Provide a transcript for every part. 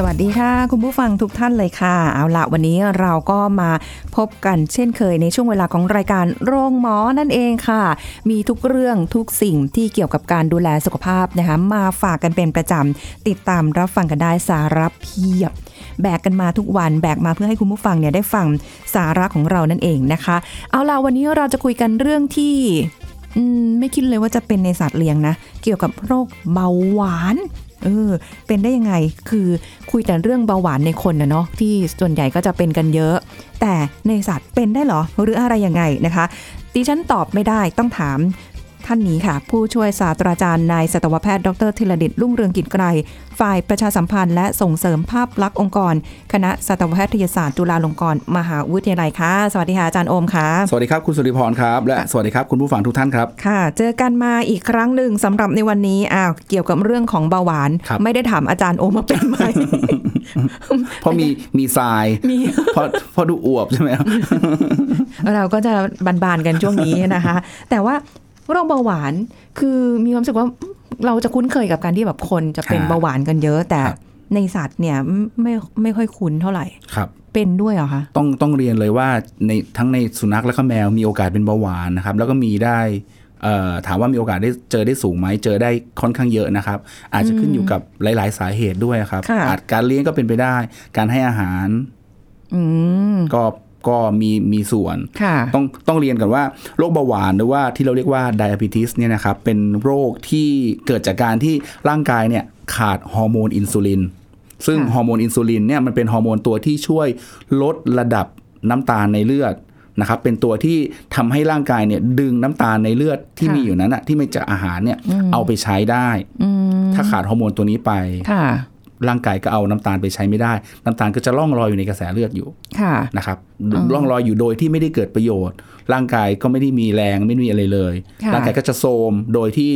สวัสดีค่ะ คุณผู้ฟังทุกท่านเลยค่ะ เอาละวันนี้เราก็มาพบกันเช่นเคยในช่วงเวลาของรายการโรงหมอนั่นเองค่ะ มีทุกเรื่องทุกสิ่งที่เกี่ยวกับการดูแลสุขภาพนะคะ มาฝากกันเป็นประจำติดตามรับฟังกันได้สาระเพียบ แบกกันมาทุกวันแบกมาเพื่อให้คุณผู้ฟังเนี่ยได้ฟังสาระของเรานั่นเองนะคะ เอาล่ะวันนี้เราจะคุยกันเรื่องที่ไม่คิดเลยว่าจะเป็นในสัตว์เลี้ยงนะ เกี่ยวกับโรคเบาหวาน เออ เป็นได้ยังไง คือคุยแต่เรื่องเบาหวานในคนนะเนาะที่ส่วนใหญ่ก็จะเป็นกันเยอะ แต่ในสัตว์เป็นได้เหรอ หรืออะไรยังไงนะคะดิฉันตอบไม่ได้ต้องถาม ท่านนี้ค่ะ ผู้ช่วยศาสตราจารย์นายสัตวแพทย์ดรธีรดิตรุ่งเรืองกิจไกรฝ่ายประชาสัมพันธ์และส่งเสริมภาพลักษณ์องค์กร คณะสัตวแพทยศาสตร์จุฬาลงกรณ์มหาวิทยาลัยค่ะ สวัสดีค่ะอาจารย์โอมค่ะ สวัสดีครับคุณสุริพรครับ และสวัสดีครับคุณผู้ฟังทุกท่านครับ ค่ะ เจอกันมาอีกครั้งหนึ่งสำหรับในวันนี้อ้าวเกี่ยวกับเรื่องของเบาหวานครับไม่ได้ถามอาจารย์โอมาเป็นไหมเพราะมีมีทรายมีเพราะเพราะดูอวบใช่ไหมครับเราก็จะบานๆกันช่วงนี้นะคะ แต่ว่า โรคเบาหวานคือมีความรู้สึกว่าเราจะคุ้นเคยกับการที่แบบคนจะเป็นอ่าเบาหวานกันเยอะ แต่ครับในสัตว์เนี่ยไม่ไม่ค่อยคุ้นเท่าไหร่ครับเป็นด้วยเหรอคะต้องต้องเรียนเลยว่าในทั้งในสุนัขและก็แมวมีโอกาสเป็นเบาหวานนะครับ แล้วก็มีได้เอ่อถามว่ามีโอกาสได้เจอได้สูงไหมเจอได้ค่อนข้างเยอะนะครับ อาจจะขึ้นอยู่กับหลาย ๆ สาเหตุด้วยครับค่ะอาจการเลี้ยงก็เป็นไปได้ การให้อาหารอืมก็ ก็มีมีส่วนค่ะต้องต้องเรียนก่อนว่าโรคเบาหวานหรือว่าที่เราเรียกว่า diabetes เนี่ยนะครับเป็นโรคที่เกิดจากการที่ร่างกายเนี่ยขาดฮอร์โมนอินซูลิน ซึ่งค่ะฮอร์โมนอินซูลินเนี่ยมันเป็นฮอร์โมนตัวที่ช่วยลดระดับน้ำตาลในเลือดนะครับเป็นตัวที่ทำให้ร่างกายเนี่ยดึงน้ำตาลในเลือดที่มีอยู่นั้นอะที่มาจากอาหารเนี่ยเอาไปใช้ได้อืมถ้าขาดฮอร์โมนตัวนี้ไปค่ะ ร่างกายก็เอาน้ำตาลไปใช้ไม่ได้ น้ำตาลก็จะล่องลอยอยู่ในกระแสเลือดอยู่ค่ะนะครับร่องรอยอยู่โดยที่ไม่ได้เกิดประโยชน์ ร่างกายก็ไม่ได้มีแรงไม่ได้มีอะไรเลยค่ะร่างกายก็จะโทรมโดยที่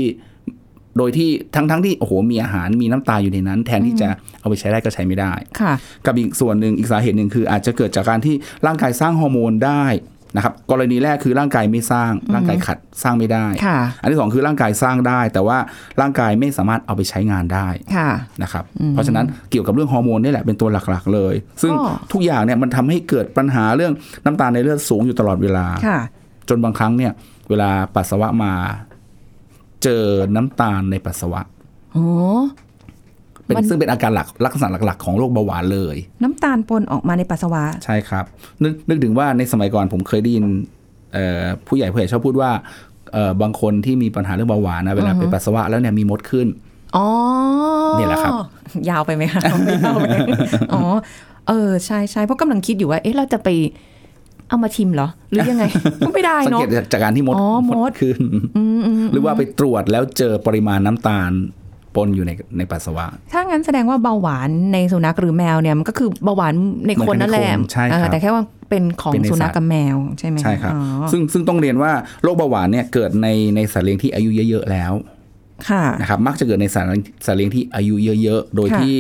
โดยที่ทั้งทั้งที่โอ้โหมีอาหารมีน้ำตาอยู่ในนั้น แทนที่จะเอาไปใช้ได้ก็ใช้ไม่ได้ค่ะกับอีกส่วนหนึ่งอีกสาเหตุหนึ่งคืออาจจะเกิดจากการที่ร่างกายสร้างฮอร์โมนได้ นะครับกรณีแรกคือร่างกายไม่สร้าง ร่างกายขัดสร้างไม่ได้ค่ะอันที่สองคือร่างกายสร้างได้ แต่ว่าร่างกายไม่สามารถเอาไปใช้งานได้ค่ะนะครับเพราะฉะนั้นเกี่ยวกับเรื่องฮอร์โมนนี่แหละเป็นตัวหลักๆเลย ซึ่งก็ทุกอย่างเนี่ยมันทำให้เกิดปัญหาเรื่องน้ำตาลในเลือดสูงอยู่ตลอดเวลาค่ะจนบางครั้งเนี่ยเวลาปัสสาวะมา เจอน้ำตาลในปัสสาวะโอ้ เป็นมันซึ่งเป็นอาการหลักลักษณะหลักๆ ของโรคเบาหวานเลย น้ำตาลปนออกมาในปัสสาวะ ใช่ครับ นึกนึกถึงว่าในสมัยก่อนผมเคยได้ยินเอ่อผู้ใหญ่ผู้ใหญ่ชอบพูดว่าเอ่อบางคนที่มีปัญหาเรื่องเบาหวานนะเวลาไปปัสสาวะแล้วเนี่ยมีมดขึ้นอ๋อนี่แหละครับ ยาวไปไหมคะไม่ยาวไปอ๋อเออใช่ใช่เพราะกำลังคิดอยู่ว่า เอ๊ะเราจะไปเอามาชิมเหรอ หรือยังไงก็ไม่ได้สังเนาะเกตจากการที่มดอ๋อมดขึ้นหรือว่าไปตรวจแล้วเจอปริมาณน้ำตาล ปนอยู่ในในปัสสาวะ ถ้างั้นแสดงว่าเบาหวานในสุนัขหรือแมวเนี่ยมันก็คือเบาหวานในคนนั่นแหละเหมือนกันในคนใช่ครับเออแต่แค่ว่าเป็นของเป็นในสุนัขสัตว์กับแมวใช่ไหมใช่ครับอ๋อซึ่งซึ่งต้องเรียนว่าโรคเบาหวานเนี่ยเกิดในในสัตว์เลี้ยงที่อายุเยอะๆแล้วค่ะ นะครับมักจะเกิดในสัตว์สัตว์เลี้ยงที่อายุเยอะๆ โดยค่ะที่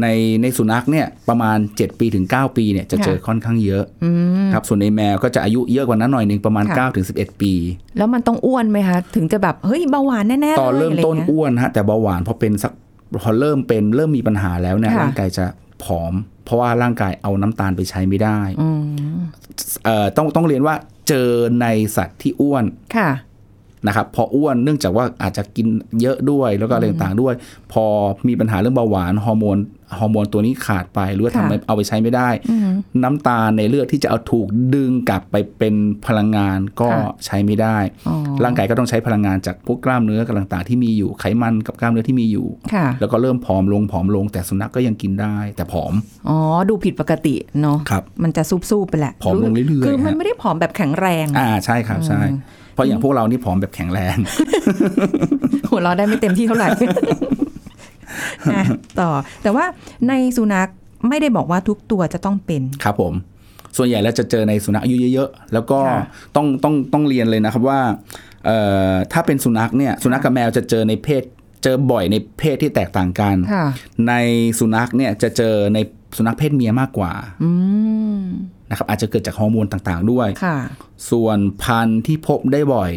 ในในสุนัขเนี่ยประมาณ 7 ปีถึง 9 ปีเนี่ยจะเจอค่ะค่อนข้างเยอะอืมครับส่วนในแมวก็จะอายุเยอะกว่านั้นหน่อยหนึ่งประมาณค่ะ9ถึง11 ปี แล้วมันต้องอ้วนไหมคะถึงจะแบบเฮ้ยเบาหวานแน่ๆตอนเริ่มลยะต้นไงี้ยอ้วนฮะแต่เบาหวานพอเป็นสักพอเริ่มเป็นเริ่มมีปัญหาแล้วเนี่ยค่ะร่างกายจะผอม เพราะว่าร่างกายเอาน้ำตาลไปใช้ไม่ได้อืมเอ่อต้องต้องเรียนว่าเจอในสัตว์ที่อ้วนค่ะ นะครับพออ้วนเนื่องจากว่าอาจจะกินเยอะด้วยแล้วก็อะไรต่างๆด้วย พอมีปัญหาเรื่องเบาหวานฮอร์โมนฮอร์โมนตัวนี้ขาดไปหรือว่าค่ะทำให้เอาไปใช้ไม่ได้อืมน้ำตาลในเลือดที่จะเอาถูกดึงกลับไปเป็นพลังงานก็ค่ะใช้ไม่ได้อ๋อร่างกายก็ต้องใช้พลังงานจากพวกกล้ามเนื้อกับต่างๆที่มีอยู่ไขมันกับกล้ามเนื้อที่มีอยู่ค่ะแล้วก็เริ่มผอมลงผอมลงแต่สุนัขก็ยังกินได้ แต่ผอมอ๋อดูผิดปกติเนาะครับมันจะซุบๆไปแหละผอมลงเรื่อยๆคือมันฮะไม่ได้ผอมแบบแข็งแรงอ่าใช่ครับใช่เพ ราะอย่างพวกเรานี่ผอมแบบแข็งแรงหัวเราะได้ไม่เต็มที่เท่าไหร่อะต่อแต่ว่าในสุนัขไม่ได้บอกว่าทุกตัวจะต้องเป็น ครับผม ส่วนใหญ่แล้วจะเจอในสุนัขอายุเยอะๆแล้วก็ค่ะต้องต้องต้องเรียนเลยนะครับว่าเอ่อถ้าเป็นสุนัขเนี่ยสุนัขกับแมวจะเจอในเพศ เจอบ่อยในเพศที่แตกต่างกันค่ะในสุนัขเนี่ยจะเจอในสุนัขเพศเมียมากกว่าอืม นะครับอาจจะเกิดจากฮอร์โมนต่างๆด้วยค่ะส่วนพันธุ์ที่พบได้บ่อย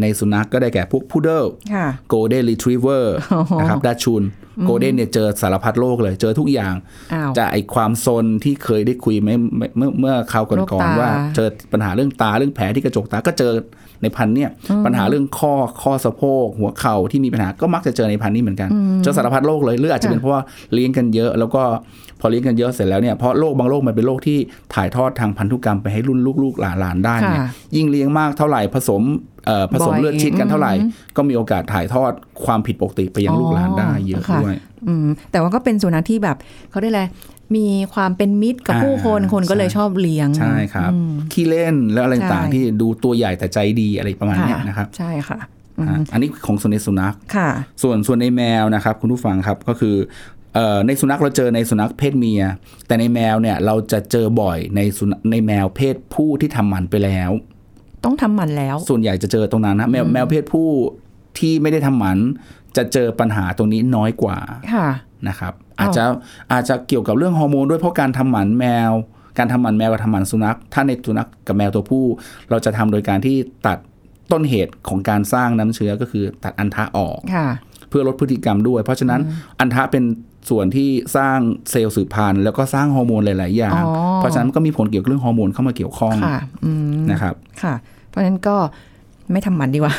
ในสุนัขก็ได้แก่พวกพุดเดิลค่ะโกลเด้นรีทรีเวอร์โอ้โหนะครับดัชชุนด์ โกลเด้นเนี่ยเจอสารพัดโรคเลย เจอทุกอย่างอ้าวจะไอความซนที่เคยได้คุยไหมเมื่อเมื่อเมื่อคราวโรคก่อนตาๆว่า เจอปัญหาเรื่องตาเรื่องแผลที่กระจกตาก็เจอ ในพันธุ์เนี่ยปัญหาเรื่องข้อข้อสะโพกหัวเข่าที่มีปัญหาก็มักจะเจอในพันธุ์นี้เหมือนกันเจอสารพัดโรคเลยหรืออาจจะเป็นเพราะว่าเลี้ยงกันเยอะ แล้วก็พอเลี้ยงกันเยอะเสร็จแล้วเนี่ยเพราะโรคบางโรคมันเป็นโรคที่ถ่ายทอดทางพันธุกรรมไปให้รุ่นลูกๆหลานๆได้เนี่ยค่ะยิ่งเลี้ยงมากเท่าไหร่ผสมเอ่อผสมบ่อยเลือดชิดกันเท่าไหร่อืมก็มีโอกาสถ่ายทอดความผิดปกติไปยังลูกหลานได้เยอะค่ะด้วยอืมแต่ว่าก็เป็นสุนัขที่แบบเขาได้แหละไร มีความเป็นมิตรกับอ่าผู้คนคนก็เลยใช่ชอบเลี้ยง ใช่ครับอืมขี้เล่นแล้วอะไรต่างใช่ๆที่ดูตัวใหญ่แต่ใจดีอะไรประมาณเนี้ยนะครับ ใช่ค่ะอืมอะอันนี้ของส่วนในสุนัขค่ะส่วนส่วนในแมวนะครับ คุณผู้ฟังครับก็คือเอ่อในสุนัขเราเจอในสุนัขเพศเมีย แต่ในแมวเนี่ยเราจะเจอบ่อยในสุนัขในแมวเพศผู้ที่ทำหมันไปแล้ว ต้องทำหมันแล้ว ส่วนใหญ่จะเจอตรงนั้นนะแมวแมวเพศผู้ที่ไม่ได้ทำหมันจะเจอปัญหาตรงนี้น้อยกว่า ค่ะ นะครับ อาจจะอาจจะเกี่ยวกับเรื่องฮอร์โมนด้วยเพราะการทำหมันแมว การทำหมันแมวกับทำหมันสุนัข ถ้าในสุนัขกับแมวตัวผู้ เราจะทำโดยการที่ตัดต้นเหตุของการสร้างน้ำเชื้อก็คือตัดอันทะออกค่ะเพื่อลดพฤติกรรมด้วย เพราะฉะนั้นอันทะเป็นส่วนที่สร้างเซลล์สืบพันธุ์แล้วก็สร้างฮอร์โมนหลาย ๆ อย่างอ๋อเพราะฉะนั้นก็มีผลเกี่ยวกับเรื่องฮอร์โมนเข้ามาเกี่ยวข้องค่ะอืมนะครับค่ะ เพราะฉะนั้นก็ ไม่ทำหมันดีกว่า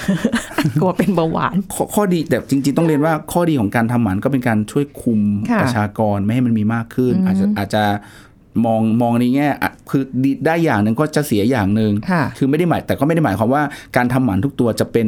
กลัวเป็นเบาหวานข้อข้อดีแต่จริง ๆ ต้องเรียนว่าข้อดีของการทำหมันก็เป็นการช่วยคุมค่ะประชากรไม่ให้มันมีมากขึ้น อาจจะอาจจะมองมองในแง่อะคือดีได้อย่างหนึ่งก็จะเสียอย่างหนึ่งค่ะคือไม่ได้หมายแต่ก็ไม่ได้หมายความว่าการทำหมันทุกตัวจะเป็น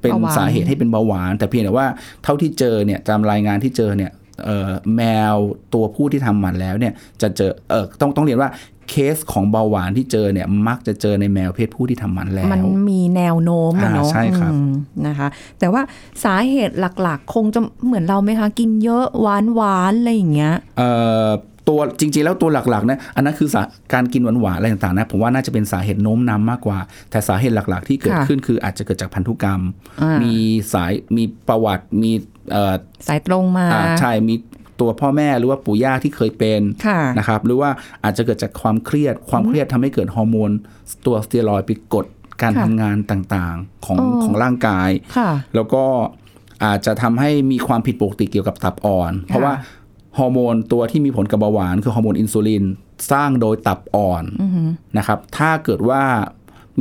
เป็นเบาหวานสาเหตุให้เป็นเบาหวาน แต่เพียงแต่ว่าเท่าที่เจอเนี่ยตามรายงานที่เจอเนี่ยเอ่อแมวตัวผู้ที่ทำหมันแล้วเนี่ยจะเจอเออต้องต้องเรียนว่า เคสของเบาหวานที่เจอเนี่ยมักจะเจอในแมวเพศผู้ที่ทำหมันแล้ว มันมีแนวโน้มอะอ่าเนาะใช่ครับอืมนะคะ แต่ว่าสาเหตุหลักๆ คงจะเหมือนเราไหมคะ กินเยอะหวานหวานๆอะไรอย่างเงี้ยเอ่อตัวจริงๆแล้วตัวหลักๆนะอันนั้นคือสาการกินหวานๆอะไรต่างๆนะผมว่าน่าจะเป็นสาเหตุโน้มนำมากกว่า แต่สาเหตุหลักๆ ที่เกิดค่ะขึ้นคืออาจจะเกิดจากพันธุกรรมอ่ามีมีสายมีประวัติมีเอ่อสายตรงมาอ่าใช่มี ตัวพ่อแม่หรือว่าปู่ย่าที่เคยเป็นค่ะนะครับหรือว่าอาจจะเกิดจากความเครียด ความเครียดทำให้เกิดฮอร์โมน ตัวสเตียรอยด์ไปกดการค่ะทำงานต่างๆของอ๋อของร่างกายค่ะแล้วก็อาจจะทำให้มีความผิดปกติเกี่ยวกับตับอ่อน เพราะว่าฮอร์โมนตัวที่มีผลกับเบาหวานคือฮอร์โมนอินซูลินสร้างโดยตับอ่อนนะครับถ้าเกิดว่า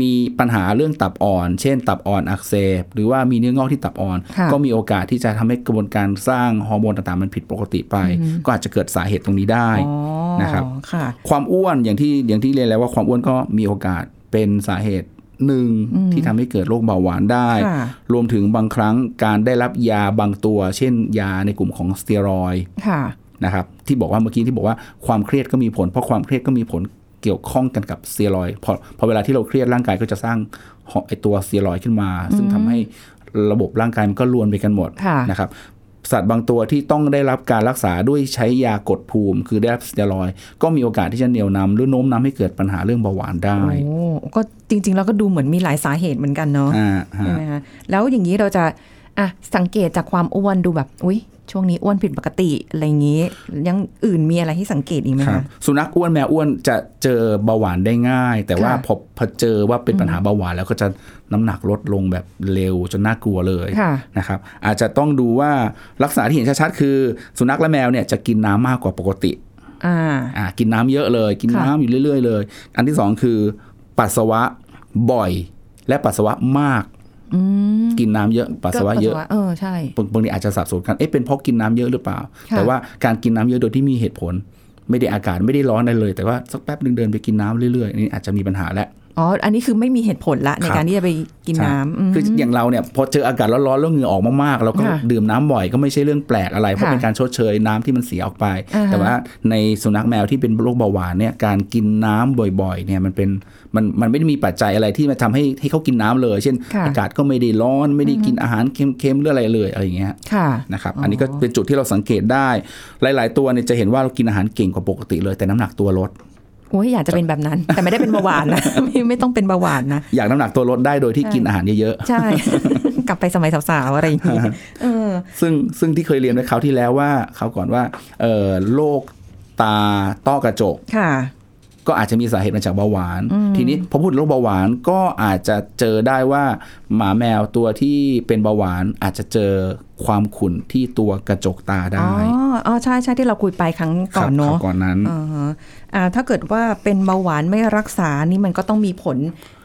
มีปัญหาเรื่องตับอ่อน เช่น ตับอ่อนอักเสบ หรือว่ามีเนื้องอกที่ตับอ่อนค่ะก็มีโอกาสที่จะทำให้กระบวนการสร้างฮอร์โมนต่างๆมันผิดปกติไป ก็อาจจะเกิดสาเหตุตรงนี้ได้อ๋อนะครับค่ะความอ้วนอย่างที่อย่างที่เรียนแล้วว่าความอ้วนก็มีโอกาสเป็นสาเหตุหนึ่งที่ทำให้เกิดโรคเบาหวานได้ค่ะรวมถึงบางครั้งการได้รับยาบางตัว เช่น ยาในกลุ่มของสเตียรอยด์ค่ะนะครับที่บอกว่าเมื่อกี้ที่บอกว่าความเครียดก็มีผล เพราะความเครียดก็มีผลเกี่ยวข้องกันกับสเตียรอยด์พอพอเวลาที่เราเครียดร่างกายก็จะสร้างไอตัวสเตียรอยด์ขึ้นมา ซึ่งทำให้ระบบร่างกายมันก็รวนไปกันหมดค่ะนะครับสัตว์บางตัวที่ต้องได้รับการรักษาด้วยใช้ยากดภูมิ คือได้รับสเตียรอยด์ก็มีโอกาสที่จะเหนี่ยวนำหรือโน้มน้ำให้เกิดปัญหาเรื่องเบาหวานได้โอ้ก็จริง ๆ แล้วก็ดูเหมือนมีหลายสาเหตุเหมือนกันเนาะอ่าฮะใช่ไหมคะแล้วอย่างนี้เราจะอะสังเกตจากความอ้วนดูแบบ อุ้ย ช่วงนี้อ้วนผิดปกติอะไรอย่างนี้ ยังอื่นมีอะไรที่สังเกตอีกไหมครัคะบสุนัขอ้วนแมวอ้วนจะเจอเบาหวานได้ง่าย แต่ว่าค่ะพอพอเจอว่าเป็นปัญหาเบาหวานแล้วก็จะน้ำหนักลดลงแบบเร็วจนน่ากลัวเลยค่ะนะครับอาจจะต้องดูว่าลักษณะที่เห็นชัดๆคือ สุนัขและแมวเนี่ยจะกินน้ำมากกว่าปกติอ่าอ่ากินน้ำเยอะเลย กินค่ะน้ำอยู่เรื่อย ๆ เลย อันที่สองคือปัสสาวะบ่อยและปัสสาวะมากอืม กินน้ำเยอะปัสสาวะเยอะเออใช่บางบางทีอาจจะสับสนกันเอ๊ะเป็นเพราะกินน้ำเยอะหรือเปล่าค่ะแต่ว่าการกินน้ำเยอะโดยที่มีเหตุผล ไม่ได้อากาศไม่ได้ร้อนอะไรเลย แต่ว่าสักแป๊บหนึ่งเดินไปกินน้ำเรื่อยๆอันนี่อาจจะมีปัญหาแล้ว อ๋อ อันนี้คือไม่มีเหตุผลละในครับการที่จะไปกินน้ำมคืออย่างเราเนี่ยพอเจออากาศร้อนๆแล้วเหงื่อออกมากๆเราก็ค่ะดื่มน้ำบ่อยก็ไม่ใช่เรื่องแปลกอะไร เพราะค่ะเป็นการชดเชยน้ำที่มันเสียออกไปอ่าฮะแต่ว่าในสุนัขแมวที่เป็นโรคเบาหวานเนี่ยการกินน้ำบ่อยๆเนี่ยมันเป็นมันมันไม่ได้มีปัจจัยอะไรที่มาทำให้ให้เขากินน้ำเลย เช่นค่ะอากาศก็ไม่ได้ร้อนไม่ได้กินอาหารเค็มๆหรืออะไรเลยอะไรอย่างเงี้ยค่ะนะครับอ๋ออัอันนี้ก็เป็นจุดที่เราสังเกตได้ หลาย ๆ ตัวเนี่ยจะเห็นว่าเรากินอาหารเก่งกว่าปกติเลยแต่น้ำหนักตัวลด โอ้ยอยากจะเป็นแบบนั้น แต่ไม่ได้เป็นเบาหวานนะไม่ไม่ต้องเป็นเบาหวานนะ อยากน้ำหนักตัวลดได้โดยที่ใช่กินอาหารเยอะใช่ กลับไปสมัยสาวๆ อะไรอย่างนี้เออๆซึ่งซึ่งที่เคยเรียนไว้คราวที่แล้วว่าคราวก่อนว่าเอ่อโรคตาต้อกระจกค่ะ ก็อาจจะมีสาเหตุมาจากเบาหวาน ทีนี้พอพูดถึงโรคเบาหวานก็อาจจะเจอได้ว่าหมาแมวตัวที่เป็นเบาหวานอาจจะเจอความขุ่นที่ตัวกระจกตาอ๋ได้ออ๋อ ใช่ใช่ที่เราคุยไปครั้งก่อนครับเนาะครับก่อนนั้นอ่าฮะอ่าถ้าเกิดว่าเป็นเบาหวานไม่รักษานี่มันก็ต้องมีผล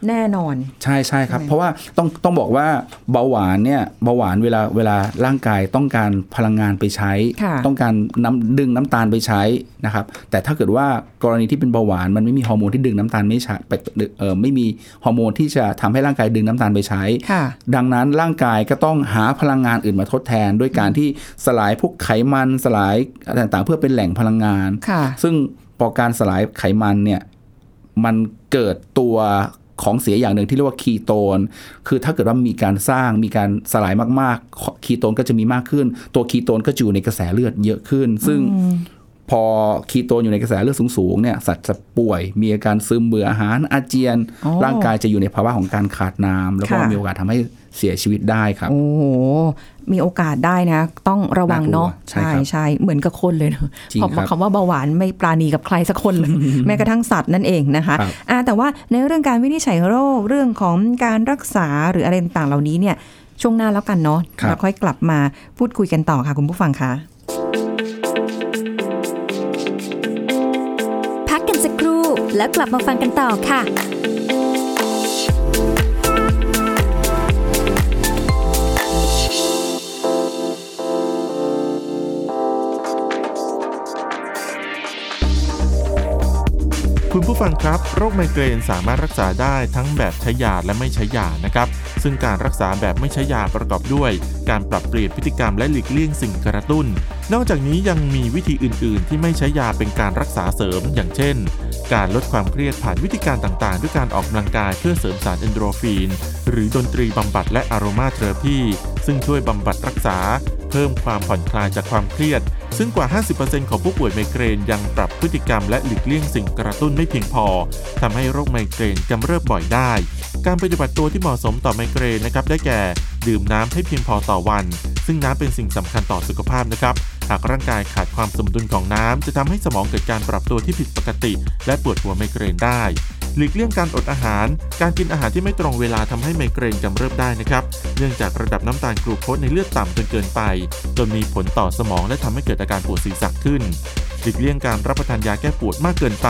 แน่นอน ใช่ใช่ครับใช่ไหมเพราะว่าต้องต้องบอกว่าเบาหวานเนี่ยเบาหวานเวลาเวลาร่างกายต้องการพลังงานไปใช้ค่ะต้องการน้ำดึงน้ำตาลไปใช้นะครับแต่ถ้าเกิดว่ากรณีที่เป็นเบาหวานมันไม่มีฮอร์โมนที่ดึงน้ำตาลไม่ใช้ไปเออไม่มีฮอร์โมนที่จะทำให้ร่างกายดึงน้ำตาลไปใช้ค่ะดังนั้นร่างกายก็ต้องหาพลังงานอื่นมาทดแทน ด้วยการที่สลายพวกไขมันสลายอะไรต่างๆ เพื่อเป็นแหล่งพลังงานค่ะซึ่ง พอการสลายไขมันเนี่ยมันเกิดตัวของเสียอย่างหนึ่งที่เรียกว่าคีโตน คือถ้าเกิดว่ามีการสร้างมีการสลายมากๆ คีโตนก็จะมีมากขึ้น ตัวคีโตนก็จะอยู่ในกระแสเลือดเยอะขึ้น ซึ่งพอคีโตนอยู่ในกระแสเลือดสูงๆเนี่ยสัตว์จะป่วย มีอาการซึมเบื่ออาหารอาเจียนอ๋อร่างกายจะอยู่ในภาวะของการขาดน้ำแล้วก็ค่ะมีโอกาสทำให้ เสียชีวิตได้ครับ โอ้โห มีโอกาสได้นะ ต้องระวังเนาะน่ากลัวใช่ครับใช่เหมือนกับคนเลยเนอะจริงพอครับคำว่าเบาหวานไม่ปราณีกับใครสักคนเลยแม้กระทั่งสัตว์นั่นเองนะคะครับอ่าแต่ว่าในเรื่องการวินิจฉัยโรคเรื่องของการรักษาหรืออะไรต่างๆเหล่านี้เนี่ยช่วงหน้าแล้วกันเนาะครับแล้วค่อยกลับมาพูดคุยกันต่อค่ะคุณผู้ฟังคะพักกันสักครู่แล้วกลับมาฟังกันต่อค่ะ คุณผู้ฟังครับ โรคไมเกรนสามารถรักษาได้ทั้งแบบใช้ยาและไม่ใช้ยานะครับ ซึ่งการรักษาแบบไม่ใช้ยาประกอบด้วย การปรับเปลี่ยนพฤติกรรมและหลีกเลี่ยงสิ่งกระตุ้น นอกจากนี้ยังมีวิธีอื่น ๆ ที่ไม่ใช้ยาเป็นการรักษาเสริม อย่างเช่น การลดความเครียดผ่านวิธีการต่างๆ ด้วยการออกกำลังกายเพื่อเสริมสารเอนโดรฟิน หรือดนตรีบำบัดและอารมาเทอราพีซึ่งช่วยบำบัดรักษา เพิ่มความผ่อนคลายจากความเครียด ซึ่งกว่า 50%ของผู้ป่วยไมเกรนยังปรับพฤติกรรมและหลีกเลี่ยงสิ่งกระตุ้นไม่เพียงพอทำให้โรคไมเกรนกำเริบบ่อยได้ การปฏิบัติตัวที่เหมาะสมต่อไมเกรนนะครับได้แก่ ดื่มน้ำให้เพียงพอต่อวัน ซึ่งน้ำเป็นสิ่งสำคัญต่อสุขภาพนะครับหากร่างกายขาดความสมดุลของน้ำจะทำให้สมองเกิดการปรับตัวที่ผิดปกติ และปวดหัวไมเกรนได้ หลีกเลี่ยงการอดอาหาร การกินอาหารที่ไม่ตรงเวลาทำให้ไมเกรนกำเริบได้นะครับ เนื่องจากระดับน้ำตาลกลูโคสในเลือดต่ำจนเกินไป จนมีผลต่อสมองและทำให้เกิดอาการปวดศีรษะขึ้นหลีกเลี่ยงการรับประทานยาแก้ปวดมากเกินไป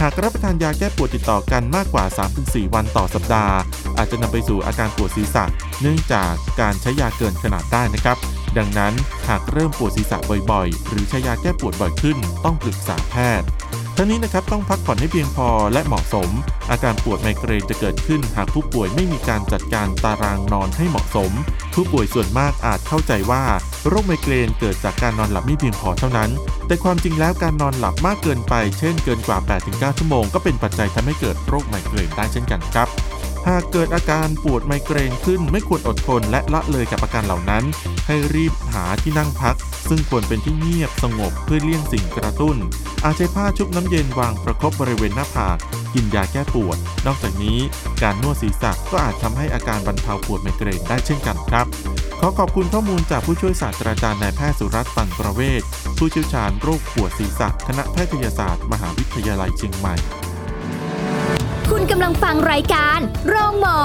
หากรับประทานยาแก้ปวดติดต่อกันมากกว่า 3-4 วันต่อสัปดาห์ อาจจะนำไปสู่อาการปวดศีรษะ เนื่องจากการใช้ยาเกินขนาดได้นะครับ ดังนั้นหากเริ่มปวดศีรษะบ่อยๆ หรือใช้ยาแก้ปวดบ่อยขึ้น ต้องปรึกษาแพทย์ ทั้งนี้นะครับต้องพักผ่อนให้เพียงพอและเหมาะสม อาการปวดไมเกรนจะเกิดขึ้นหากผู้ป่วยไม่มีการจัดการตารางนอนให้เหมาะสม ผู้ป่วยส่วนมากอาจเข้าใจว่า โรคไมเกรนเกิดจากการนอนหลับไม่เพียงพอเท่านั้น แต่ความจริงแล้วการนอนหลับมากเกินไป เช่นเกินกว่า 8-9 ชั่วโมงก็เป็นปัจจัยทำให้เกิดโรคไมเกรนได้เช่นกันครับ หากเกิดอาการปวดไมเกรนขึ้นไม่ควรอดทนและละเลยกับอาการเหล่านั้น ให้รีบหาที่นั่งพัก ซึ่งควรเป็นที่เงียบสงบเพื่อเลี่ยงสิ่งกระตุ้น อาจใช้ผ้าชุบน้ำเย็นวางประคบบริเวณหน้าผาก กินยาแก้ปวด นอกจากนี้การนวดศีรษะก็อาจทำให้อาการบรรเทาปวดไมเกรนได้เช่นกันครับขอขอบคุณข้อมูลจากผู้ช่วยศาสตราจารย์นายแพทย์สุรัตน์ปันประเวศผู้เชี่ยวชาญโรคปวดศีรษะคณะแพทยศาสตร์ มหาวิทยาลัยเชียงใหม่ กำลังฟังรายการโรงหมอ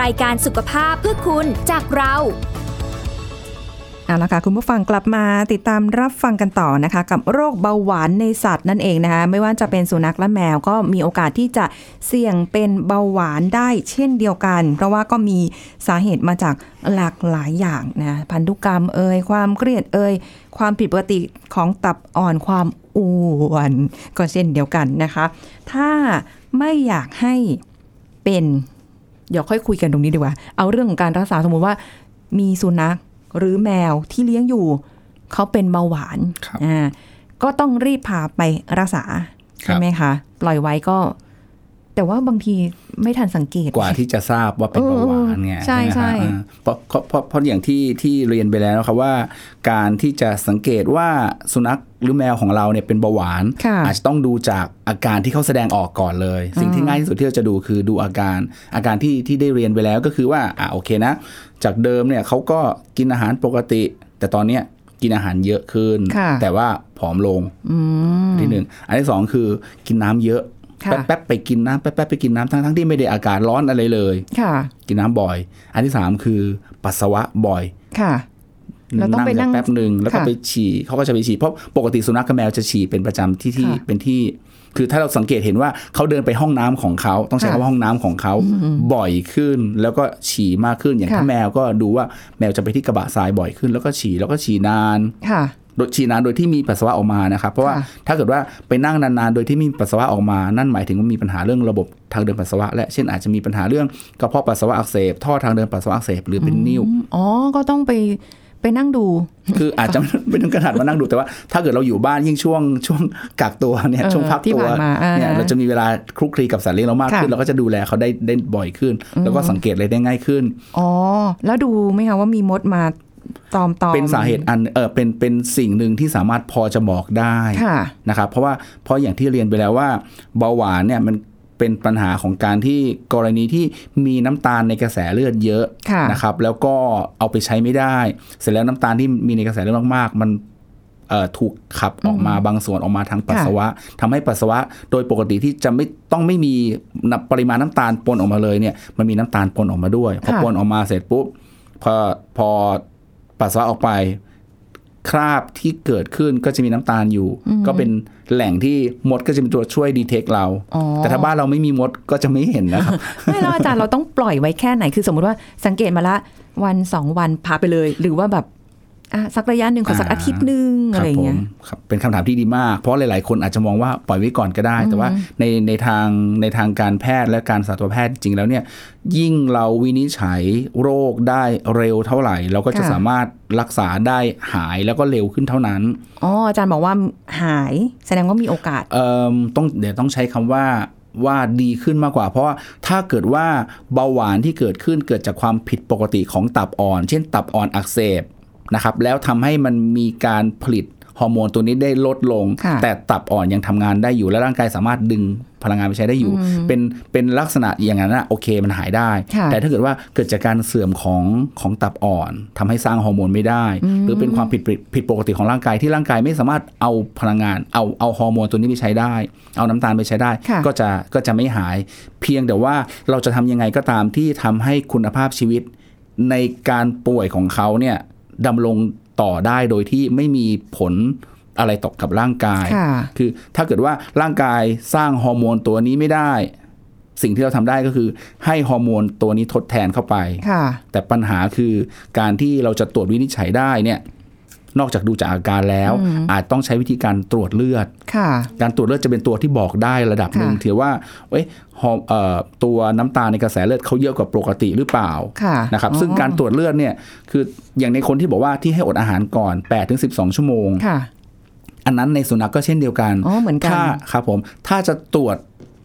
รายการสุขภาพเพื่อคุณจากเราเอาละค่ะคุณผู้ฟังกลับมาติดตามรับฟังกันต่อนะคะ กับโรคเบาหวานในสัตว์นั่นเองนะคะไม่ว่าจะเป็นสุนัขและแมวก็มีโอกาสที่จะเสี่ยงเป็นเบาหวานได้เช่นเดียวกัน เพราะว่าก็มีสาเหตุมาจากหลากหลายอย่างนะพันธุกรรมเอ่ยความเครียดเอ่ยความผิดปกติของตับอ่อนความอ้วนก็เช่นเดียวกันนะคะ ถ้า ไม่อยากให้เป็นเดี๋ยวค่อยคุยกันตรงนี้ดีกว่า เอาเรื่องของการรักษาสมมติว่ามีสุนัขหรือแมวที่เลี้ยงอยู่เขาเป็นเบาหวานครับอ่าก็ต้องรีบพาไปรักษาครับใช่ไหมคะ ปล่อยไว้ก็ แต่ว่าบางทีไม่ทันสังเกต กว่าที่จะทราบว่าเป็นเบาหวานไงใช่ไหมใช่ฮะอ่าเพราะเพราะเพราะเพราะอย่างที่ที่เรียนไปแล้วนะครับว่า การที่จะสังเกตว่าสุนัขหรือแมวของเราเนี่ยเป็นเบาหวานค่ะอาจจะต้องดูจากอาการที่เขาแสดงออกก่อนเลย สิ่งที่ง่ายที่สุดที่เราจะดูคือดูอาการ อาการที่ที่ได้เรียนไปแล้วก็คือว่าอ่าโอเคนะ จากเดิมเนี่ยเขาก็กินอาหารปกติ แต่ตอนเนี้ยกินอาหารเยอะขึ้นค่ะแต่ว่าผอมลงอืมที่หนึ่งอันที่สองคือกินน้ำเยอะค่ะ แป๊บๆไปกินน้ำแป๊บๆไปกินน้ำทั้งทั้งๆที่ไม่ได้อากาศร้อนอะไรเลยค่ะกินน้ำบ่อย อันที่สามคือปัสสาวะบ่อยค่ะเราต้องไปนั่งแป๊บหนึ่งแล้วก็ค่ะไปฉี่เขาก็จะไปฉี่เพราะปกติสุนัขกับแมวจะฉี่เป็นประจำที่ที่ค่ะเป็นที่ คือถ้าเราสังเกตเห็นว่าเขาเดินไปห้องน้ำของเขาต้องใช้ค่ะคำว่าห้องน้ำของเขาบ่อยขึ้น แล้วก็ฉี่มากขึ้นอย่างค่ะถ้าแมวก็ดูว่าแมวจะไปที่กระบะทรายบ่อยขึ้น แล้วก็ฉี่แล้วก็ฉี่นานค่ะ โดยฉี่นานโดยที่มีปัสสาวะออกมานะครับ เพราะว่าค่ะถ้าเกิดว่าไปนั่งนานๆ โดยที่ไมมีปัสสาวะออกมา นั่นหมายถึงว่ามีปัญหาเรื่องระบบทางเดินปัสสาวะ และเช่นอาจจะมีปัญหาเรื่องกระเพาะปัสสาวะอักเสบ ท่อทางเดินปัสสาวะอักเสบหรือเป็นนิ่วอ๋อ ก็ต้องไปไปนั่งดู คืออาจจะไม่ต้องกระดาษมานั่งดูแต่ว่าถ้าเกิดเราอยู่บ้านยิ่งช่วงช่วงกักตัวเนี่ยเออช่วงพักที่ตัวผ่านมาอ่าเนี่ยเราจะมีเวลาคลุกคลีกับสัตว์เลี้ยงเรามากขึ้นค่ะเราก็จะดูแลเขาได้ได้บ่อยขึ้น แล้วก็สังเกตอะไรได้ง่ายขึ้น อ๋อ แล้วดูไหมคะว่ามีมดมา ตอมตอมเป็นสาเหตุอันเออเป็นเป็นสิ่งหนึ่งที่สามารถพอจะบอกได้ค่ะนะครับ เพราะว่าเพราะอย่างที่เรียนไปแล้วว่าเบาหวานเนี่ยมันเป็นปัญหาของการที่กรณีที่มีน้ำตาลในกระแสเลือดเยอะค่ะนะครับ แล้วก็เอาไปใช้ไม่ได้ เสร็จแล้วน้ำตาลที่มีในกระแสเลือดมากๆ มันเอ่อถูกขับออกมาบางส่วนออกมาทางปัสสาวะทำให้ปัสสาวะโดยปกติที่จะไม่ต้องไม่มีปริมาณน้ำตาลปนออกมาเลยเนี่ยมันมีน้ำตาลปนออกมาด้วยพอค่ะปนออกมาเสร็จปุ๊บพอพอ ปัสสาวะออกไป คราบที่เกิดขึ้นก็จะมีน้ำตาลอยู่ ก็เป็นแหล่งที่มดก็จะเป็นตัวช่วยดีเทคเราอ๋อแต่ถ้าบ้านเราไม่มีมดก็จะไม่เห็นนะครับไม่แล้วอาจารย์เราต้องปล่อยไว้แค่ไหนคือสมมุติว่าสังเกตมาละวันสองวันพาไปเลย หรือว่าแบบอะ สักระยะหนึ่งขอสักอ่าอาทิตย์หนึ่งอะไรอย่างเงี้ยผมครับเป็นคำถามที่ดีมาก เพราะหลาย ๆ คนอาจจะมองว่าปล่อยไว้ก่อนก็ได้ แต่ว่าในในทางในทางการแพทย์และการสัตวแพทย์จริงๆแล้วเนี่ยยิ่งเราวินิจฉัยโรคได้เร็วเท่าไหร่ เราก็จะค่ะสามารถรักษาได้หายแล้วก็เร็วขึ้นเท่านั้น อ๋ออาจารย์บอกว่าหายแสดงว่ามีโอกาสเอ่อต้องเดี๋ยวต้องใช้คำว่าว่าดีขึ้นมากกว่า เพราะว่าถ้าเกิดว่าเบาหวานที่เกิดขึ้นเกิดจากความผิดปกติของตับอ่อน เช่นตับอ่อนอักเสบ นะครับแล้วทำให้มันมีการผลิตฮอร์โมนตัวนี้ได้ลดลงค่ะแต่ตับอ่อนยังทำงานได้อยู่ และร่างกายสามารถดึงพลังงานไปใช้ได้อยู่ เป็นเป็นลักษณะอย่างนั้นนะโอเคมันหายได้ค่ะแต่ถ้าเกิดว่าเกิดจากการเสื่อมของของตับอ่อนทำให้สร้างฮอร์โมนไม่ได้ หรือเป็นความผิดผิดปกติของร่างกายที่ร่างกายไม่สามารถเอาพลังงานเอาเอาฮอร์โมนตัวนี้ไปใช้ได้ เอาน้ำตาลไปใช้ได้ค่ะก็จะก็จะไม่หาย เพียงแต่ว่าเราจะทำยังไงก็ตามที่ทำให้คุณภาพชีวิตในการป่วยของเขาเนี่ย ดำรงต่อได้โดยที่ไม่มีผลอะไรตกกับร่างกายค่ะคือถ้าเกิดว่าร่างกายสร้างฮอร์โมนตัวนี้ไม่ได้ สิ่งที่เราทำได้ก็คือ ให้ฮอร์โมนตัวนี้ทดแทนเข้าไปค่ะแต่ปัญหาคือการที่เราจะตรวจวินิจฉัยได้เนี่ย นอกจากดูจากอาการแล้ว อาจต้องใช้วิธีการตรวจเลือดค่ะการตรวจเลือดจะเป็นตัวที่บอกได้ระดับหนึ่งค่ะถือว่าเอ้ยฮอร์เอ่อตัวน้ำตาลในกระแสเลือดเขาเยอะกว่าปกติหรือเปล่าค่ะนะครับอ๋อซึ่งการตรวจเลือดเนี่ยคืออย่างในคนที่บอกว่าที่ให้อดอาหารก่อน8ถึง12ชั่วโมงค่ะอันนั้นในสุนัขก็เช่นเดียวกันอ๋อเหมือนกันถ้าครับผมถ้าจะตรวจ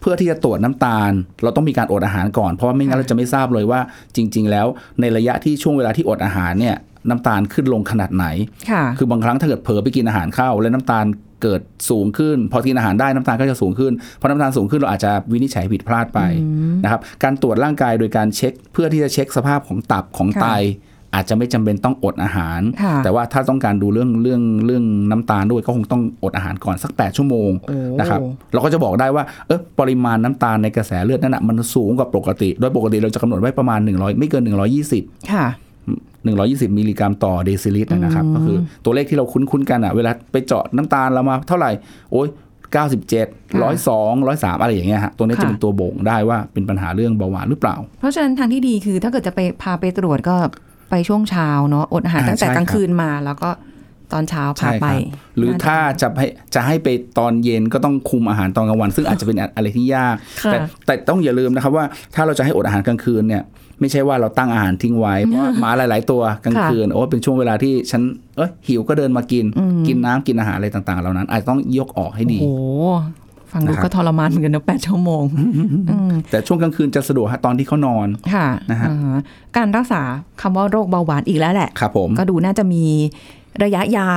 เพื่อที่จะตรวจน้ำตาล เราต้องมีการอดอาหารก่อนเพราะว่าไม่งั้นค่ะเราจะไม่ทราบเลยว่าจริง ๆ แล้วในระยะที่ช่วงเวลาที่อดอาหารเนี่ย น้ำตาลขึ้นลงขนาดไหนค่ะคือบางครั้งถ้าเกิดเผลอไปกินอาหารเข้า แล้วน้ำตาลเกิดสูงขึ้น พอกินอาหารได้น้ำตาลก็จะสูงขึ้น พอน้ำตาลสูงขึ้นเราอาจจะวินิจฉัยผิดพลาดไปนะครับ การตรวจร่างกายโดยการเช็ค เพื่อที่จะเช็คสภาพของตับของค่ะไต อาจจะไม่จำเป็นต้องอดอาหารค่ะแต่ว่าถ้าต้องการดูเรื่องเรื่องเรื่องน้ำตาลด้วยก็คงต้องอดอาหารก่อนสัก 8 ชั่วโมงโอ้นะครับ เราก็จะบอกได้ว่าเออปริมาณน้ำตาลในกระแสเลือดนั่นนะมันสูงกว่าปกติ โดยปกติเราจะกำหนดไว้ประมาณ 100 ไม่เกิน 120 ค่ะ 120 มิลลิกรัมต่อเดซิลิตรนะครับ ก็คือตัวเลขที่เราคุ้นๆกันอะ เวลาไปเจาะน้ำตาลเรามาเท่าไหร่ โอ้ย97 102 103 อะไรอย่างเงี้ยฮะ ตัวนี้ค่ะจะเป็นตัวบ่งได้ว่าเป็นปัญหาเรื่องเบาหวานหรือเปล่า เพราะฉะนั้นทางที่ดีคือถ้าเกิดจะไปพาไปตรวจก็ไปช่วงเช้าเนาะอดอาหารอ่าตั้งแต่ใช่กลางครับคืนมาแล้วก็ ตอนเช้าพาใช่ไปครับหรือน่จะถ้าจะให้จะให้ไปตอนเย็นก็ต้องคุมอาหารตอนกลางวัน ซึ่งอาจจะเป็นอะไรที่ยากค่ะแต่แต่ต้องอย่าลืมนะครับว่าถ้าเราจะให้อดอาหารกลางคืนเนี่ยไม่ใช่ว่าเราตั้งอาหารทิ้งไว้เพราะว่าหมาหลาย ๆ ตัวกลางคืนโอ้เป็นช่วงเวลาที่ฉันเอ้ยหิวก็เดินมากิน กินน้ำกินอาหารอะไรต่าง ๆ เหล่านั้น อาจจะต้องยกออกให้ดีโอ้โหฟังดูนะครับก็ทรมานเหมือนกันนะแปดชั่วโมงอืมแต่ช่วงกลางคืนจะสะดวกฮะตอนที่เขานอนค่ะนะฮะอ่าการรักษาคำว่าโรคเบาหวานอีกแล้วแหละครับผมก็ดูน่าจะมี ระยะยา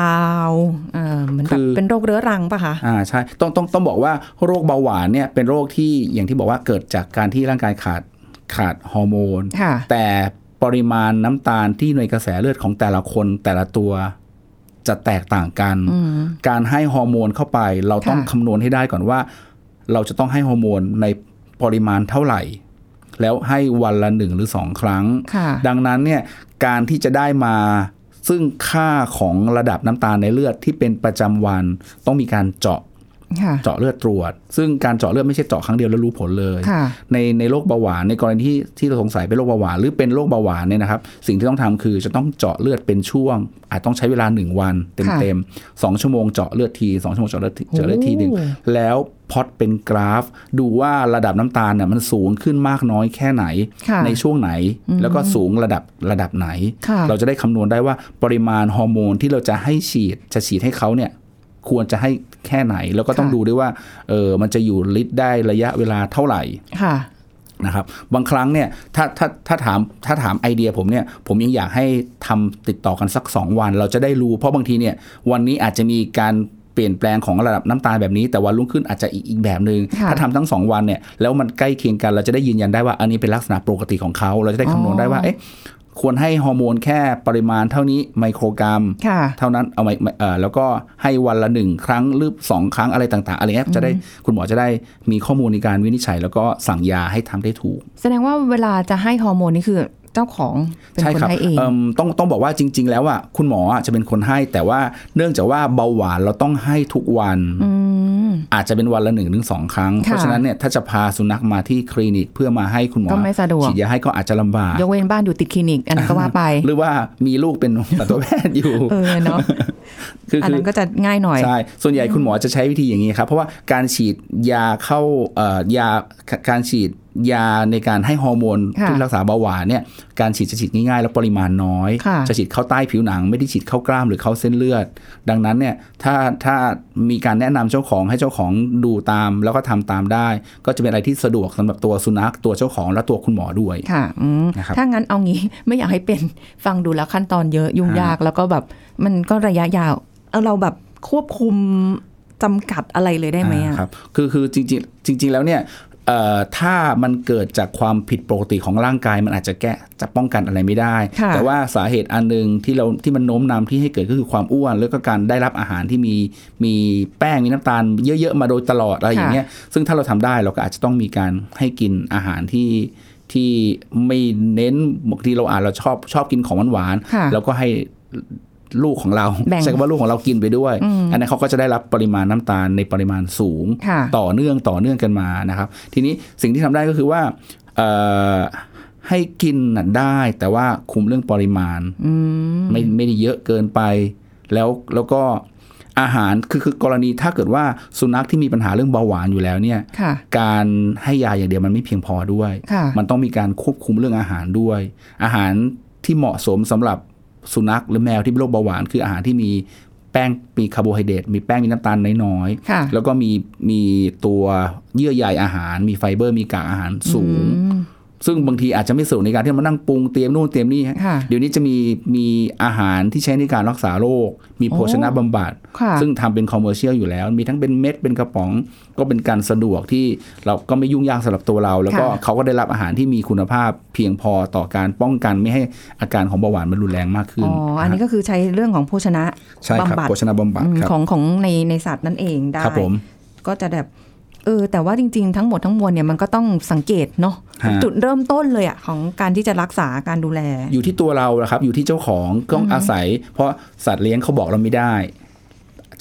วเอ่อเหมือนแบบคือเป็นโรคเรื้อรังปะคะอ่าใช่ต้องต้องต้องบอกว่าโรคเบาหวานเนี่ยเป็นโรคที่อย่างที่บอกว่าเกิดจากการที่ร่างกายขาดขาดฮอร์โมนค่ะแต่ปริมาณน้ำตาลที่ในกระแสเลือดของแต่ละคนแต่ละตัวจะแตกต่างกันอืมการให้ฮอร์โมนเข้าไป เราต้องค่ะคำนวณให้ได้ก่อนว่า เราจะต้องให้ฮอร์โมนในปริมาณเท่าไหร่ แล้วให้วันละหนึ่งหรือสองครั้งค่ะดังนั้นเนี่ยการที่จะได้มา ซึ่งค่าของระดับน้ำตาลในเลือดที่เป็นประจำวันต้องมีการเจาะค่ะ เจาะเลือดตรวจ ซึ่งการเจาะเลือดไม่ใช่เจาะครั้งเดียวแล้วรู้ผลเลยค่ะในในโรคเบาหวานในกรณีที่ที่เราสงสัยเป็นโรคเบาหวานหรือเป็นโรคเบาหวานเนี่ยนะครับ สิ่งที่ต้องทำคือจะต้องเจาะเลือดเป็นช่วง อาจต้องใช้เวลา 1 วันเต็มค่ะเต็มสองชั่วโมงเจาะเลือดทีสองชั่วโมงเจาะเลือดทีเจาะเลือดทีหนึ่งโอ้แล้วพอดเป็นกราฟ ดูว่าระดับน้ำตาลเนี่ยมันสูงขึ้นมากน้อยแค่ไหนค่ะในช่วงไหนแล้วก็สูงระดับระดับไหนค่ะเราจะได้คำนวณได้ว่าปริมาณฮอร์โมนที่เราจะให้ฉีดจะฉีดให้เขาเนี่ย ควรจะให้แค่ไหน แล้วก็ต้องค่ะดูด้วยว่าเออมันจะอยู่ฤทธิ์ได้ระยะเวลาเท่าไหร่ค่ะนะครับบางครั้งเนี่ยถ้าถ้าถ้าถามถ้าถามไอเดียผมเนี่ยผมยังอยากให้ทำติดต่อกันสัก 2 วัน เราจะได้รู้ เพราะบางทีเนี่ยวันนี้อาจจะมีการเปลี่ยนแปลงของระดับน้ำตาลแบบนี้ แต่วันรุ่งขึ้นอาจจะอีกอีกแบบหนึง่งค่ะถ้าทำทั้ง 2 วันเนี่ยแล้วมันใกล้เคียงกันเราจะได้ยืนยันได้ว่าอันนี้เป็นลักษณะปกติของเขา เราจะได้คำนวณได้ว่าเอ๊ะ ควรให้ฮอร์โมนแค่ปริมาณเท่านี้ไมโครกรัมค่ะเท่านั้นเอาไว้เอ่อแล้วก็ให้วันละหนึ่งครั้งหรือสองครั้งอะไรต่าง ๆ อะไรเงี้ยจะได้คุณหมอจะได้มีข้อมูลในการวินิจฉัย แล้วก็สั่งยาให้ทำได้ถูก แสดงว่าเวลาจะให้ฮอร์โมนนี่คือ เจ้าของเป็นใช่คนครับให้เองมต้องต้องบอกว่าจริง ๆ แล้วอะคุณหมออะจะเป็นคนให้ แต่ว่าเนื่องจากว่าเบาหวานเราต้องให้ทุกวันอืมอาจจะเป็นวันละหนึ่งถึงสองครั้ง เพราะฉะนั้นเนี่ยถ้าจะพาสุนัขมาที่คลินิกเพื่อมาให้คุณหมอก็ไม่สะดวกฉีดยาให้ก็อาจจะลำบากยกเว้นบ้านอยู่ติดคลินิกอันนั้นก็ว่าไป หรือว่ามีลูกเป็นสัตวแพทย์อยู่เออเนาะคืออันคือนั้นก็จะง่ายหน่อยใช่ส่วนใหญ่คุณหมอจะใช้วิธีอย่างนี้ครับเพราะว่าการฉีดยาเข้าเอ่อยาการฉีด ยาในการให้ฮอร์โมนค่ะที่รักษาเบาหวานเนี่ยการฉีดจะฉีดง่ายๆ แล้วปริมาณน้อยค่ะจะฉีดเข้าใต้ผิวหนัง ไม่ได้ฉีดเข้ากล้ามหรือเข้าเส้นเลือด ดังนั้นเนี่ยถ้าถ้ามีการแนะนำเจ้าของให้เจ้าของดูตาม แล้วก็ทำตามได้ ก็จะเป็นอะไรที่สะดวกสำหรับตัวสุนัขตัวเจ้าของและตัวคุณหมอด้วยค่ะอืมนะครับถ้างั้นเอางี้ไม่อยากให้เป็นฟังดูแล้วขั้นตอนเยอะยุ่งฮะยากแล้วก็แบบมันก็ระยะยาวเอาเราแบบควบคุมจำกัดอะไรเลยได้ไหมอ่าอะครับคือคือจริงๆจริงๆแล้วเนี่ยเอ่อ ถ้ามันเกิดจากความผิดปกติของร่างกาย มันอาจจะแก้จะป้องกันอะไรไม่ได้ค่ะแต่ว่าสาเหตุอันหนึ่งที่เราที่มันโน้มนำที่ให้เกิดก็คือความอ้วน แล้วก็การได้รับอาหารที่มีมีแป้งมีน้ำตาล เยอะๆมาโดยตลอดอะไรอย่างเงี้ยซึ่งถ้าเราทำได้เราก็อาจจะต้องมีการให้กินอาหารที่ที่ไม่เน้นบางทีเราอาจเราชอบชอบกินของหวานๆค่ะแล้วก็ให้ ลูกของเราแบ่งใช้คำว่าลูกของเรากินไปด้วย อันนั้นเขาก็จะได้รับปริมาณน้ำตาลในปริมาณสูงค่ะต่อเนื่องต่อเนื่องกันมานะครับ ทีนี้สิ่งที่ทำได้ก็คือว่าเอ่อให้กินน่ะได้ แต่ว่าคุมเรื่องปริมาณอืมไม่ไม่ได้เยอะเกินไป แล้วแล้วก็อาหารคือคือกรณีถ้าเกิดว่าสุนัขที่มีปัญหาเรื่องเบาหวานอยู่แล้วเนี่ยค่ะการให้ยาอย่างเดียวมันไม่เพียงพอด้วยค่ะมันต้องมีการควบคุมเรื่องอาหารด้วย อาหารที่เหมาะสมสำหรับ สุนัขหรือแมวที่เป็นโรคเบาหวานคืออาหารที่มีแป้งมีคาร์โบไฮเดรตมีแป้งมีน้ำตาลน้อยค่ะๆแล้วก็มีมีตัวเยื่อใยอาหาร มีไฟเบอร์มีกากอาหารสูงอืม ซึ่งบางทีอาจจะไม่สะดวกในการที่มานั่งปรุงเตรียมนู่นเตรียมนี่ฮะค่ะเดี๋ยวนี้จะมีมีอาหารที่ใช้ในการรักษาโรค มีโภชนะบำบัดค่ะซึ่งทำเป็นคอมเมอร์เชียลอยู่แล้ว มีทั้งเป็นเม็ดเป็นกระป๋อง ก็เป็นการสะดวกที่เราก็ไม่ยุ่งยากสำหรับตัวเรา แล้วก็ค่ะเขาก็ได้รับอาหารที่มีคุณภาพเพียงพอต่อการป้องกันไม่ให้อาการของเบาหวานมันรุนแรงมากขึ้น อ๋อ อันนี้ก็คือใช้เรื่องของโภชนะใช่ครับบำบัดโภชนะบำบัดอืมครับของของในในสัตว์นั่นเองได้ครับผมก็จะแบบ เออแต่ว่าจริงๆ ทั้งหมดทั้งมวลเนี่ยมันก็ต้องสังเกตเนาะฮะจุดเริ่มต้นเลยอะของการที่จะรักษาการดูแล อยู่ที่ตัวเราแหละครับ อยู่ที่เจ้าของต้องอาศัย เพราะสัตว์เลี้ยงเขาบอกเราไม่ได้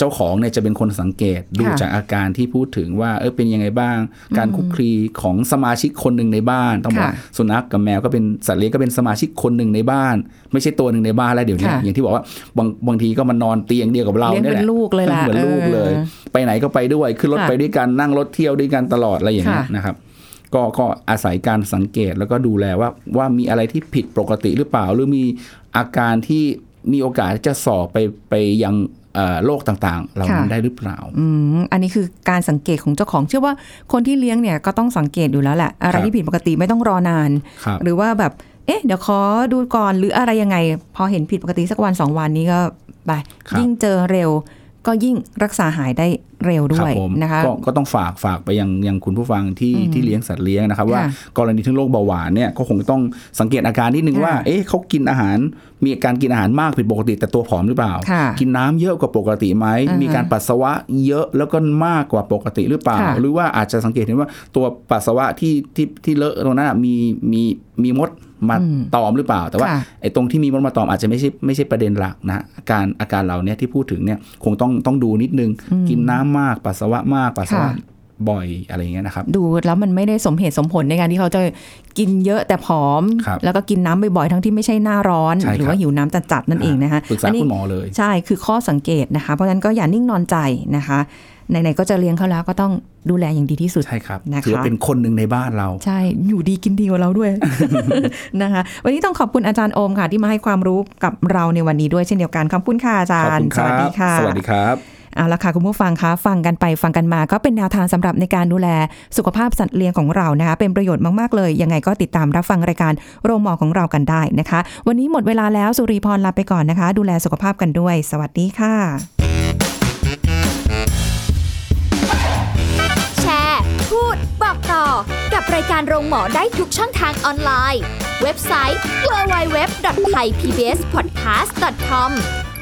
เจ้าของเนี่ยจะเป็นคนสังเกตดูค่ะจากอาการที่พูดถึงว่าเออเป็นยังไงบ้าง การคุกคลีของสมาชิกคนหนึ่งในบ้านต้องบอกค่ะสุนัขกับแมวก็เป็นสัตว์เลี้ยงก็เป็นสมาชิกคนหนึ่งในบ้าน ไม่ใช่ตัวหนึ่งในบ้านแล้วเดี๋ยวนี้ค่ะอย่างที่บอกว่าบางบางทีก็มานอนเตียงเดียวกับเราเลี้ยงเนี่ยเป็แหนละลูกเลยล่ะเหมือนลูกเลยออไปไหนก็ไปด้วยขึ้นรถค่ะไปด้วยกันนั่งรถเที่ยวด้วยกันตลอดอะไรอย่างเงี้ยค่ะนะครับก็ก็อาศัยการสังเกตแล้วก็ดูแลว่าว่ามีอะไรที่ผิดปกติหรือเปล่า หรือมีอาการที่มีโอกาสที่จะสอบไปไปยังเอ่อ โรคต่างๆเหล่านั้นค่ะได้หรือเปล่าอืมอันนี้คือการสังเกตของเจ้าของ เชื่อว่าคนที่เลี้ยงเนี่ยก็ต้องสังเกตอยู่แล้วแหละอะไรครับที่ผิดปกติไม่ต้องรอนานครับหรือว่าแบบเอ๊ะเดี๋ยวขอดูก่อนหรืออะไรยังไง พอเห็นผิดปกติสักวันสองวันนี้ก็ไปครับยิ่งเจอเร็ว ก็ยิ่งรักษาหายได้ เร็วด้ครัวยผมนะคะก็ก็ต้องฝากฝากไปยังยังคุณผู้ฟังที่อืมที่เลี้ยงสัตว์เลี้ยงนะครับ ว่าค่ะกรณีที่โรคเบาหวานเนี่ยก็คงต้องสังเกตอาการนิดนึงค่ะว่า เอ๊ะเขากินอาหาร มีการกินอาหารมากผิดปกติแต่ตัวผอมหรือเปล่าค่ะกินน้ำเยอะกว่าปกติไหมอ่าฮะมีการปัสสาวะเยอะแล้วก็มากกว่าปกติหรือเปล่าค่ะหรือว่าอาจจะสังเกตเห็นว่าตัวปัสสาวะที่ที่ที่เลอะตรงนั้นอะมีมีมีมดมาอืมตอมหรือเปล่า แต่ว่าค่ะไอ้ตรงที่มีมดมาตอมอาจจะไม่ใช่ไม่ใช่ประเด็นหลักนะอาการอาการเราเนี่ยที่พูดถึงเนี่ยคงต้องต้องดูนิดนึงอืมกินน้ำมาก ปัสสาวะมากปัสสาวะค่ะบ่อยอะไรอย่างเงี้ยนะครับ ดูแล้วมันไม่ได้สมเหตุสมผลในการที่เขาจะกินเยอะแต่ผอมครับแล้วก็กินน้ำบ่อยๆทั้งที่ไม่ใช่หน้าร้อนใช่ครับหรือว่าหิวน้ำจัดๆนั่นเองนะคะปรึกษาอันนี้คุณหมอเลย ใช่คือข้อสังเกตนะคะ เพราะฉะนั้นก็อย่านิ่งนอนใจนะคะไหนๆก็จะเลี้ยงเขาแล้วก็ต้องดูแลอย่างดีที่สุดใช่ครับนะคะถือว่าเป็นคนหนึ่งในบ้านเรา ใช่อยู่ดีกินดีกว่าเราด้วยนะคะ วันนี้ต้องขอบคุณอาจารย์โอมค่ะ ที่มาให้ความรู้กับเราในวันนี้ด้วยเช่นเดียวกันขอบคุณค่ะอาจาขอบรคุย์ณครับสวัสดีค่ะสวัสดีครับ เอาละค่ะคุณผู้ฟังคะฟังกันไปฟังกันมาก็เป็นแนวทางสำหรับในการดูแลสุขภาพสัตว์เลี้ยงของเรานะคะเป็นประโยชน์มากๆเลย ยังไงก็ติดตามรับฟังรายการโรงหมอของเรากันได้นะคะ วันนี้หมดเวลาแล้วสุริพรลาไปก่อนนะคะ ดูแลสุขภาพกันด้วย สวัสดีค่ะ แชร์ พูด บอกต่อ กับรายการโรงหมอได้ทุกช่องทางออนไลน์ เว็บไซต์ www.thaipbspodcast.com